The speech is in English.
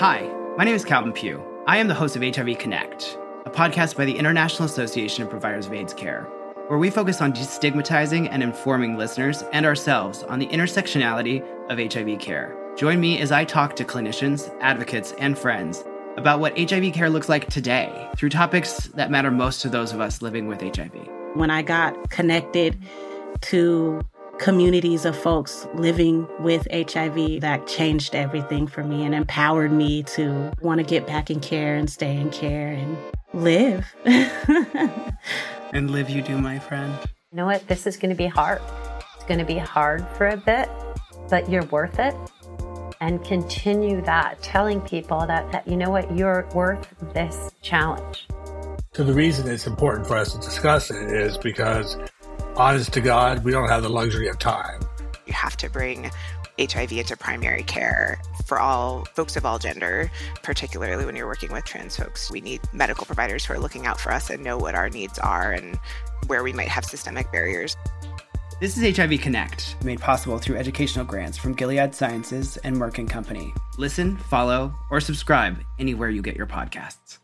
Hi, my name is Kalvin Pugh. I am the host of HIV Connect, a podcast by the International Association of Providers of AIDS Care, where we focus on destigmatizing and informing listeners and ourselves on the intersectionality of HIV care. Join me as I talk to clinicians, advocates, and friends about what HIV care looks like today through topics that matter most to those of us living with HIV. When I got connected to communities of folks living with HIV, that changed everything for me and empowered me to want to get back in care and stay in care and live. and live you do, my friend. You know what? This is going to be hard. It's going to be hard for a bit, but you're worth it and continue that, telling people that, that you know what, you're worth this challenge. So the reason it's important for us to discuss it is because, honest to God, we don't have the luxury of time. You have to bring HIV into primary care for all folks of all gender, particularly when you're working with trans folks. We need medical providers who are looking out for us and know what our needs are and where we might have systemic barriers. This is HIV Connect, made possible through educational grants from Gilead Sciences and Merck and Company. Listen, follow, or subscribe anywhere you get your podcasts.